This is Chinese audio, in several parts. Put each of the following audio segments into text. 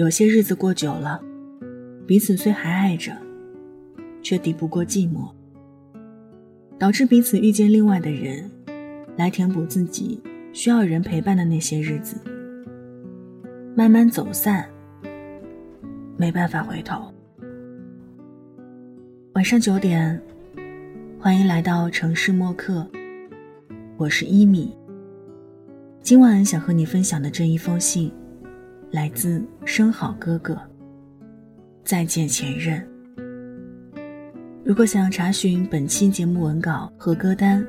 有些日子过久了，彼此虽还爱着，却抵不过寂寞，导致彼此遇见另外的人，来填补自己需要人陪伴的那些日子。慢慢走散，没办法回头。晚上九点，欢迎来到城市默客，我是伊米。今晚想和你分享的这一封信。来自生好哥哥。再见前任。如果想要查询本期节目文稿和歌单，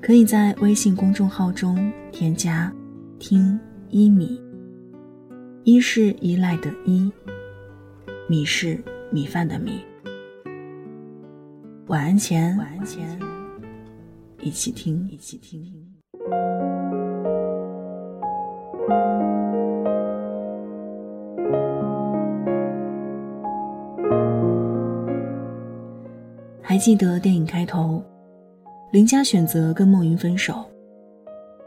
可以在微信公众号中添加“听一米”。一是依赖的依，米是米饭的米。晚安前，晚安前，一起听，一起听。还记得电影开头，林佳选择跟孟云分手。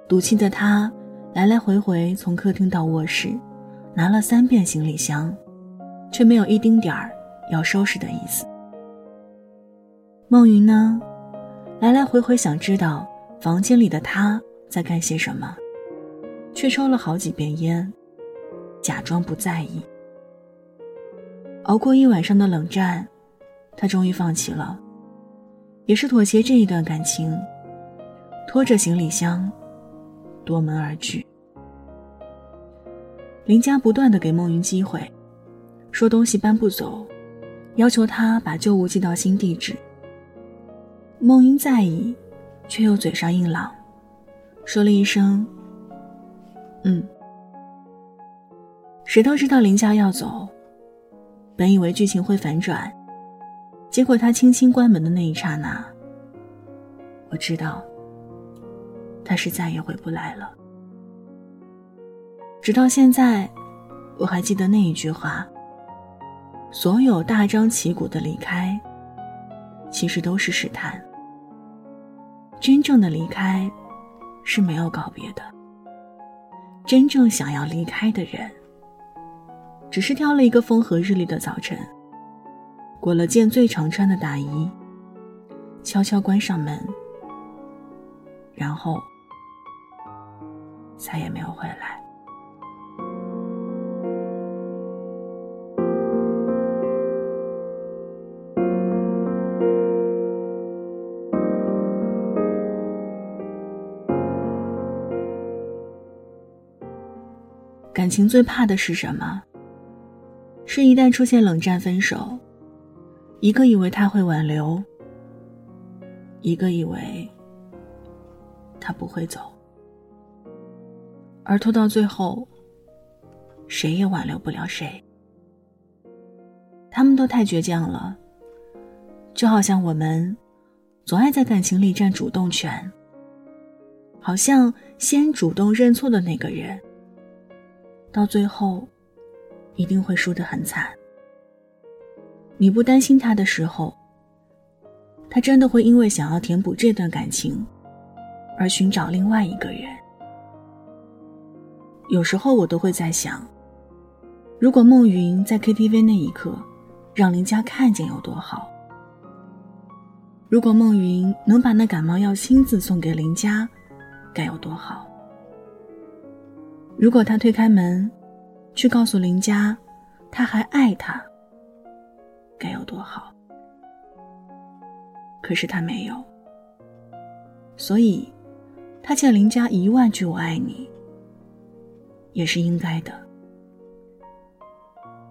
赌气的他来来回回从客厅到卧室，拿了三遍行李箱，却没有一丁点儿要收拾的意思。孟云呢，来来回回想知道房间里的他在干些什么，却抽了好几遍烟，假装不在意。熬过一晚上的冷战，他终于放弃了。也是妥协这一段感情，拖着行李箱夺门而去。林家不断的给孟云机会，说东西搬不走，要求他把旧物寄到新地址。孟云在意，却又嘴上硬朗，说了一声“嗯”。谁都知道林家要走，本以为剧情会反转。结果他轻轻关门的那一刹那，我知道他是再也回不来了。直到现在，我还记得那一句话：所有大张旗鼓的离开，其实都是试探。真正的离开是没有告别的。真正想要离开的人，只是挑了一个风和日丽的早晨。裹了件最常穿的大衣，悄悄关上门，然后再也没有回来。感情最怕的是什么？是一旦出现冷战、分手。一个以为他会挽留，一个以为他不会走，而拖到最后，谁也挽留不了谁。他们都太倔强了，就好像我们总爱在感情里占主动权，好像先主动认错的那个人，到最后一定会输得很惨。你不担心他的时候，他真的会因为想要填补这段感情，而寻找另外一个人。有时候我都会在想，如果孟云在 KTV 那一刻让林佳看见有多好；如果孟云能把那感冒药亲自送给林佳，该有多好；如果他推开门，去告诉林佳，他还爱他。该有多好！可是他没有，所以，他欠林家一万句“我爱你”，也是应该的。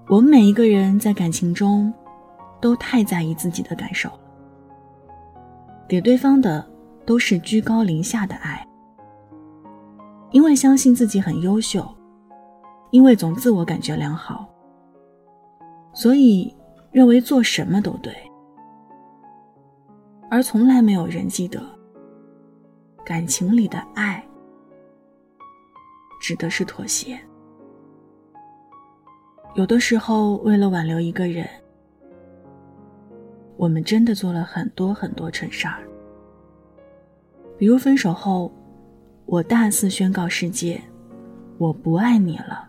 我们每一个人在感情中，都太在意自己的感受，给对方的都是居高临下的爱，因为相信自己很优秀，因为总自我感觉良好，所以。认为做什么都对，而从来没有人记得，感情里的爱指的是妥协。有的时候，为了挽留一个人，我们真的做了很多很多蠢事儿。比如分手后，我大肆宣告世界，我不爱你了，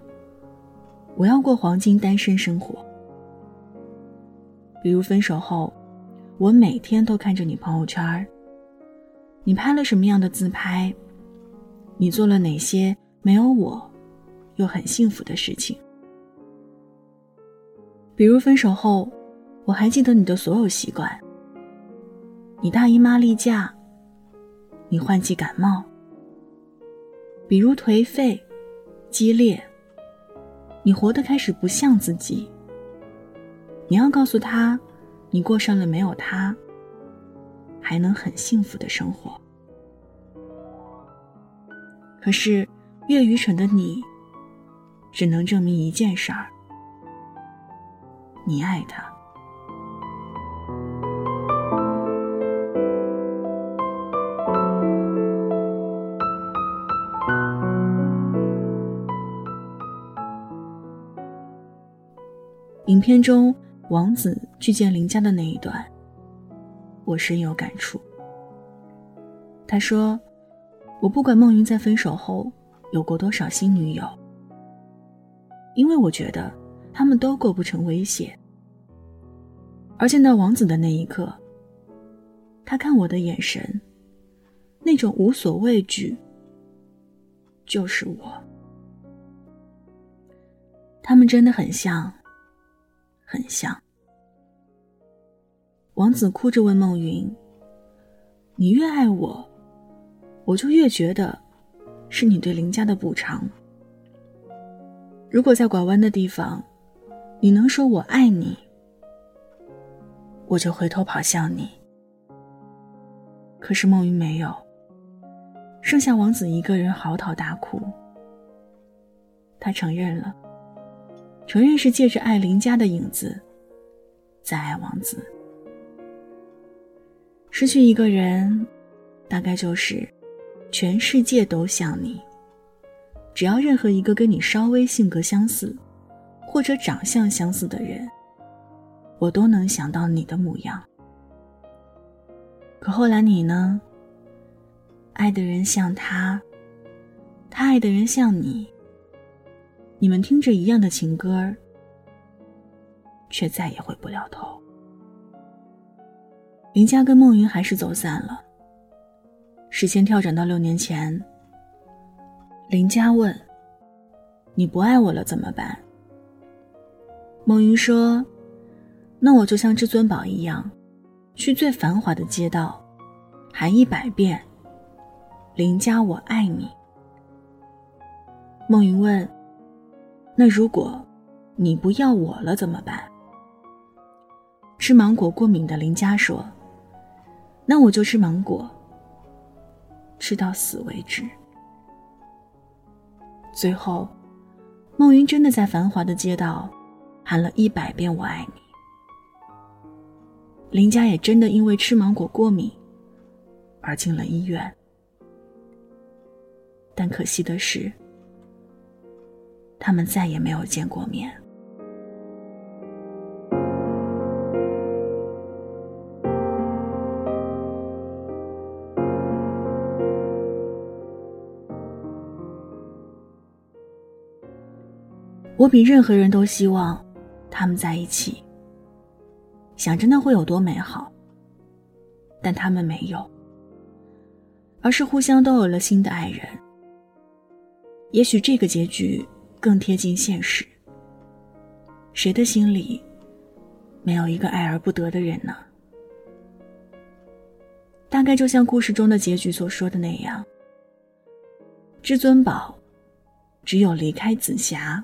我要过黄金单身生活。比如分手后，我每天都看着你朋友圈你拍了什么样的自拍？你做了哪些没有我又很幸福的事情？比如分手后，我还记得你的所有习惯。你大姨妈例假，你换季感冒，比如颓废、激烈，你活得开始不像自己。你要告诉他，你过上了没有他还能很幸福的生活。可是，越愚蠢的你，只能证明一件事儿：你爱他。影片中，王子去见林家的那一段，我深有感触。他说：“我不管孟云在分手后有过多少新女友，因为我觉得他们都构不成威胁。而见到王子的那一刻，他看我的眼神，那种无所畏惧，就是我。他们真的很像。”很像。王子哭着问孟云：“你越爱我，我就越觉得是你对林家的补偿。如果在拐弯的地方，你能说我爱你，我就回头跑向你。可是孟云没有，剩下王子一个人嚎啕大哭。他承认了。”承认是借着爱林家的影子，在爱王子。失去一个人，大概就是全世界都像你。只要任何一个跟你稍微性格相似，或者长相相似的人，我都能想到你的模样。可后来你呢？爱的人像他，他爱的人像你。你们听着一样的情歌，却再也回不了头。林佳跟孟云还是走散了。时间跳转到六年前，林佳问：“你不爱我了怎么办？”孟云说：“那我就像至尊宝一样，去最繁华的街道，喊一百遍‘林佳，我爱你’。”孟云问。那如果，你不要我了怎么办？吃芒果过敏的林佳说：“那我就吃芒果，吃到死为止。”最后，孟云真的在繁华的街道喊了一百遍“我爱你”。林佳也真的因为吃芒果过敏而进了医院。但可惜的是。他们再也没有见过面。我比任何人都希望他们在一起，想着那会有多美好。但他们没有，而是互相都有了新的爱人。也许这个结局。更贴近现实。谁的心里没有一个爱而不得的人呢？大概就像故事中的结局所说的那样，至尊宝只有离开紫霞，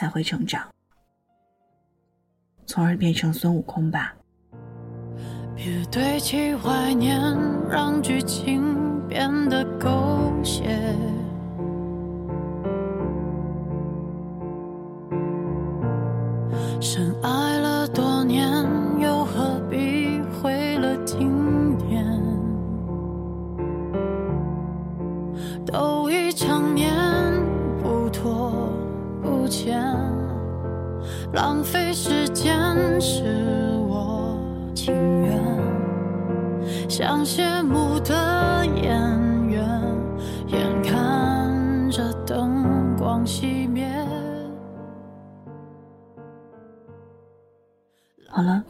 才会成长，从而变成孙悟空吧。别堆砌怀念，让剧情变得狗血。深爱了多年，又何必毁了经典？都已成年，不拖不欠，浪费时间是我情愿，像谢幕的演员，眼看着灯光熄灭。好了，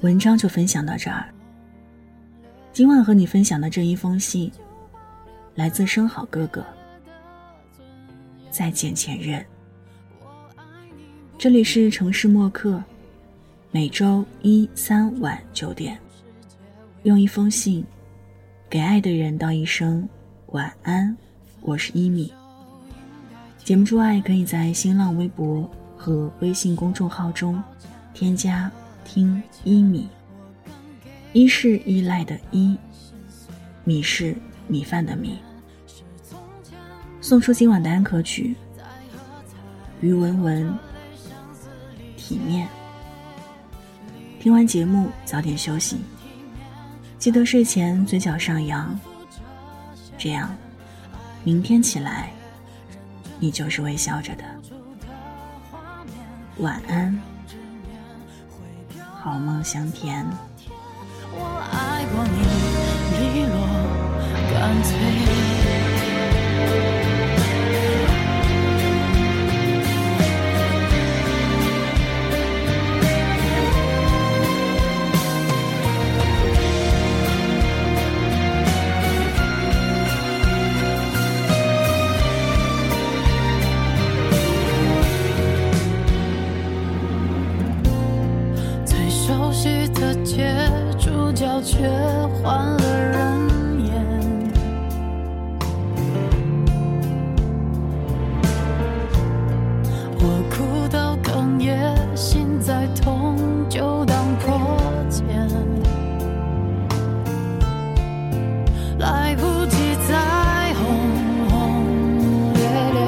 文章就分享到这儿。今晚和你分享的这一封信来自生好哥哥，再见前任。这里是城市默客，每周一、三晚九点，用一封信给爱的人道一声晚安。我是一米。节目之外，可以在新浪微博和微信公众号中添加“听一米”。一是依赖的依，米是米饭的米。送出今晚的安可曲，于文文。体面。听完节目早点休息，记得睡前嘴角上扬，这样，明天起来。你就是微笑着的，晚安，好梦香甜。我爱过你，利落干脆。熟悉的街，主角却换了人演，我哭到哽咽，心再痛就当破茧，来不及再轰轰烈烈，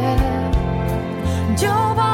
就保